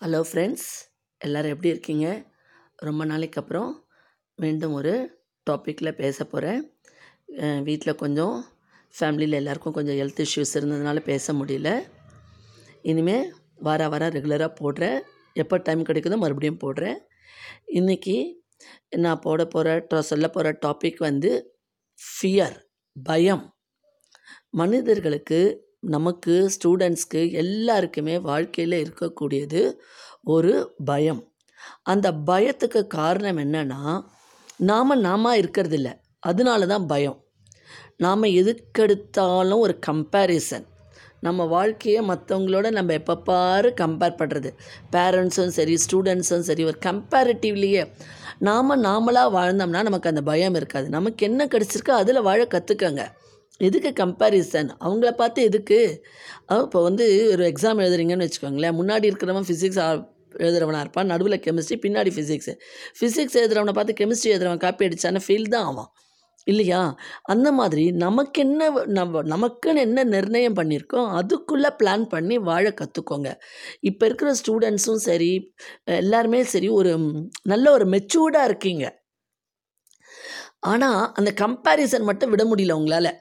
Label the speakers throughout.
Speaker 1: Hello friends எல்லோரும் எப்படி இருக்கீங்க? ரொம்ப நாளைக்கு அப்புறம் மீண்டும் ஒரு டாப்பிக்கில் பேச போகிறேன் வீட்டில் கொஞ்சம் ஃபேமிலியில் எல்லாருக்கும் கொஞ்சம் ஹெல்த் இஷ்யூஸ் இருந்ததுனால பேச முடியல. இனிமேல் வார வாரம் ரெகுலராக போடுறேன். எப்போ டைம் கிடைக்குதோ மறுபடியும் போடுறேன். இன்றைக்கி நான் போட போகிற சொல்ல போகிற டாபிக் வந்து ஃபியர் பயம். மனிதர்களுக்கு நமக்கு ஸ்டூடெண்ட்ஸ்க்கு எல்லாருக்குமே வாழ்க்கையில் இருக்கக்கூடியது ஒரு பயம். அந்த பயத்துக்கு காரணம் என்னென்னா நாம் நாம இருக்கிறதில்ல. அதனால தான் பயம். நாம் எதுக்கெடுத்தாலும் ஒரு கம்பேரிசன் நம்ம வாழ்க்கையை மற்றவங்களோட நம்ம எப்போ பாரு கம்பேர் பண்ணுறது பேரண்ட்ஸும் சரி ஸ்டூடெண்ட்ஸும் சரி ஒரு கம்பேரிட்டிவ்லியே நாம் நாமளாக வாழ்ந்தோம்னா நமக்கு அந்த பயம் இருக்காது. நமக்கு என்ன கிடச்சிருக்கோ அதில் வாழ கற்றுக்கங்க எதுக்கு கம்பேரிசன் அவங்கள பார்த்து எதுக்கு? இப்போ வந்து ஒரு எக்ஸாம் எழுதுறீங்கன்னு வச்சுக்கோங்களேன். முன்னாடி இருக்கிறவன் ஃபிசிக்ஸ் எழுதுறவனாக இருப்பான். நடுவில் கெமிஸ்ட்ரி பின்னாடி ஃபிசிக்ஸு ஃபிசிக்ஸ் எழுதுறவனை பார்த்து கெமிஸ்ட்ரி எழுதுறவன் காப்பி அடித்தானா ஃபெயில் தான் ஆவான். இல்லையா? அந்த மாதிரி நமக்கு என்ன நம்ம நமக்குன்னு என்ன நிர்ணயம் பண்ணியிருக்கோம் அதுக்குள்ளே பிளான் பண்ணி வாழ கற்றுக்கோங்க இப்போ இருக்கிற ஸ்டூடெண்ட்ஸும் சரி எல்லாருமே சரி ஒரு நல்ல ஒரு மெச்சூர்டாக இருக்கீங்க. ஆனால் அந்த கம்பேரிசன் மட்டும் விட முடியல உங்களால்.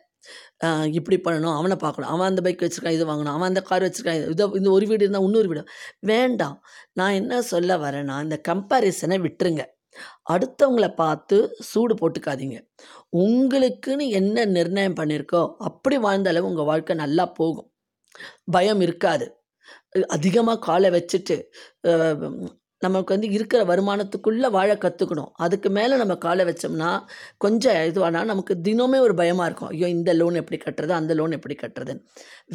Speaker 1: இப்படி பண்ணணும் அவனை பார்க்கணும் அவன் அந்த பைக் வச்சுருக்கான் இது வாங்கணும் அவன் அந்த கார் வச்சுருக்கான் இதை இந்த ஒரு வீடு இருந்தால் இன்னொரு வீடு. வேண்டாம். நான் என்ன சொல்ல வரேன்னா இந்த கம்பேரிசனை விட்டுருங்க. அடுத்தவங்கள பார்த்து சூடு போட்டுக்காதீங்க. உங்களுக்குன்னு என்ன நிர்ணயம் பண்ணியிருக்கோ அப்படி வாழ்ந்தாலும் உங்கள் வாழ்க்கை நல்லா போகும். பயம் இருக்காது. அதிகமாக காலை வச்சுட்டு நமக்கு வந்து இருக்கிற வருமானத்துக்குள்ளே வாழ கற்றுக்கணும் அதுக்கு மேலே நம்ம காலை வச்சோம்னா கொஞ்சம் இதுவானால் நமக்கு தினமே ஒரு பயமாக இருக்கும். ஐயோ இந்த லோன் எப்படி கட்டுறது? அந்த லோன் எப்படி கட்டுறதுன்னு.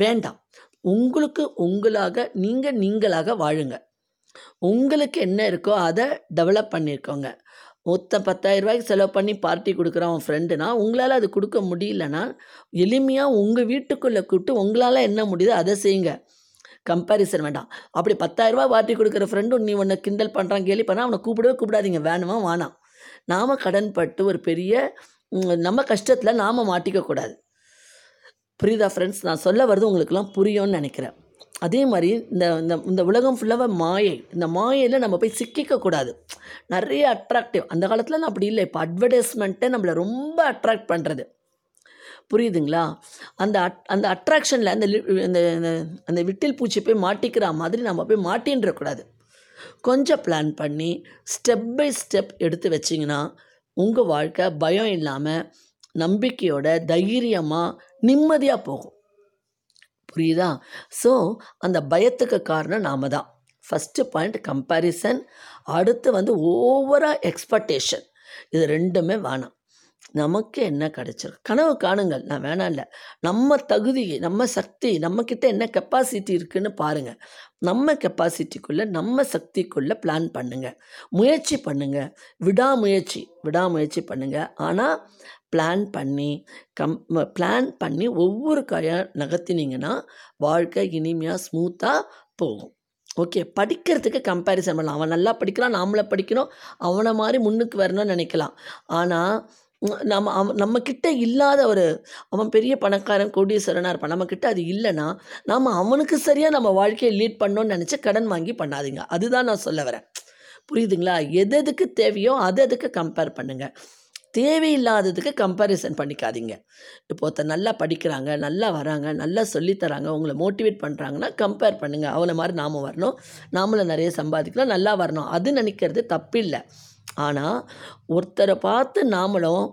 Speaker 1: வேண்டாம். உங்களுக்கு உங்களாக நீங்கள் நீங்களாக வாழுங்க. உங்களுக்கு என்ன இருக்கோ அதை டெவலப் பண்ணியிருக்கோங்க மொத்த பத்தாயிரம் ரூபாய்க்கு செலவு பண்ணி பார்ட்டி கொடுக்குறான் உன் ஃப்ரெண்டுனா உங்களால் அது கொடுக்க முடியலன்னா எளிமையாக உங்கள் வீட்டுக்குள்ளே கூப்பிட்டு உங்களால் என்ன முடியுதோ அதை செய்யுங்க. கம்பேரிசன் வேண்டாம். அப்படி பத்தாயிரரூபா வாட்டி கொடுக்குற ஃப்ரெண்டும் நீ உன்னை கிண்டல் பண்ணுறான் கேலி பண்ணால் அவனை கூப்பிடவே கூப்பிடாதீங்க. வேணுமா? வானாம் நாம் கடன்பட்டு ஒரு பெரிய நம்ம கஷ்டத்தில் நாம் மாட்டிக்கக்கூடாது புரியுதா ஃப்ரெண்ட்ஸ் நான் சொல்ல வர்றது உங்களுக்குலாம் புரியும்னு நினைக்கிறேன். அதே மாதிரி இந்த இந்த இந்த உலகம் ஃபுல்லாக மாயை. இந்த மாயையில் நம்ம போய் சிக்கிக்கக்கூடாது நிறைய அட்ராக்டிவ் அந்த காலத்தில் அப்படி இல்லை. இப்போ அட்வர்டைஸ்மெண்ட்டே நம்மளை ரொம்ப அட்ராக்ட் பண்ணுறது புரியுதுங்களா? அந்த அட் அந்த அட்ராக்ஷனில் அந்த அந்த அந்த விட்டில் பூச்சி போய் மாட்டிக்கிற மாதிரி நம்ம போய் மாட்டின்றக்கூடாது கொஞ்சம் பிளான் பண்ணி ஸ்டெப் பை ஸ்டெப் எடுத்து வச்சிங்கன்னா உங்கள் வாழ்க்கை பயம் இல்லாமல் நம்பிக்கையோட தைரியமாக நிம்மதியாக போகும். புரியுதா? ஸோ அந்த பயத்துக்கு காரணம் நாம் தான். ஃபஸ்ட்டு பாயிண்ட் கம்பேரிசன் அடுத்து வந்து ஓவராக எக்ஸ்பெக்டேஷன் இது ரெண்டுமே வேணாம். நமக்கு என்ன கிடச்சிருக்கு கனவு காணுங்கள். நான் வேணாம் இல்லை. நம்ம தகுதி நம்ம சக்தி நம்மக்கிட்ட என்ன கெப்பாசிட்டி இருக்குதுன்னு பாருங்கள் நம்ம கெப்பாசிட்டிக்குள்ளே நம்ம சக்திக்குள்ளே பிளான் பண்ணுங்கள் முயற்சி பண்ணுங்கள் விடாமுயற்சி விடாமுயற்சி பண்ணுங்கள் ஆனால் பிளான் பண்ணி கம் பிளான் பண்ணி ஒவ்வொரு காயாக நகர்த்தினீங்கன்னா வாழ்க்கை இனிமையாக ஸ்மூத்தாக போகும். ஓகே படிக்கிறதுக்கு கம்பேரிசன் பண்ணலாம். அவன் நல்லா படிக்கிறான் நாமளை படிக்கணும் அவனை மாதிரி முன்னுக்கு வரணும்னு நினைக்கலாம். ஆனால் நம்ம அவன் நம்மக்கிட்ட இல்லாத ஒரு அவன் பெரிய பணக்காரன் கோடீஸ்வரனாக இருப்பான். நம்மக்கிட்ட அது இல்லைன்னா நாம் அவனுக்கு சரியாக நம்ம வாழ்க்கையை லீட் பண்ணோன்னு நினச்சி கடன் வாங்கி பண்ணாதீங்க. அதுதான் நான் சொல்ல வரேன். புரியுதுங்களா? எது எதுக்கு தேவையோ அது அதுக்கு கம்பேர் பண்ணுங்கள் தேவையில்லாததுக்கு கம்பேரிசன் பண்ணிக்காதீங்க. இப்போ ஒருத்தர் நல்லா படிக்கிறாங்க நல்லா வராங்க நல்லா சொல்லித்தராங்க உங்களை மோட்டிவேட் பண்ணுறாங்கன்னா கம்பேர் பண்ணுங்கள் அவளை மாதிரி நாம் வரணும். நாமளும் நிறைய சம்பாதிக்கலாம் நல்லா வரணும். அது நினைக்கிறது தப்பில்லை. ஆனால் ஒருத்தரை பார்த்து நாமளும்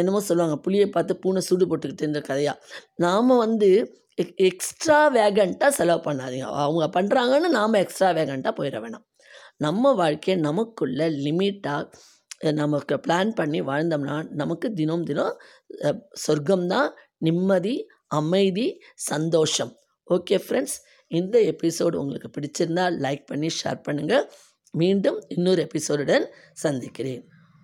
Speaker 1: என்னமோ சொல்லுவாங்க புளியை பார்த்து பூனை சூடு போட்டுக்கிட்டு இருந்த கதையாக நாம் வந்து எக் எக்ஸ்ட்ரா வேகண்ட்டாக செலவு பண்ணாதீங்க. அவங்க பண்ணுறாங்கன்னு நாம் எக்ஸ்ட்ரா வேகண்ட்டாக போயிட வேணாம். நம்ம வாழ்க்கையை நமக்குள்ள லிமிட்டாக நமக்கு பிளான் பண்ணி வாழ்ந்தோம்னா நமக்கு தினம் தினம் சொர்க்கம்தான் நிம்மதி அமைதி சந்தோஷம். ஓகே ஃப்ரெண்ட்ஸ் இந்த எபிசோடு உங்களுக்கு பிடிச்சிருந்தால் லைக் பண்ணி ஷேர் பண்ணுங்கள் மீண்டும் இன்னொரு எபிசோடுடன் சந்திக்கிறேன்.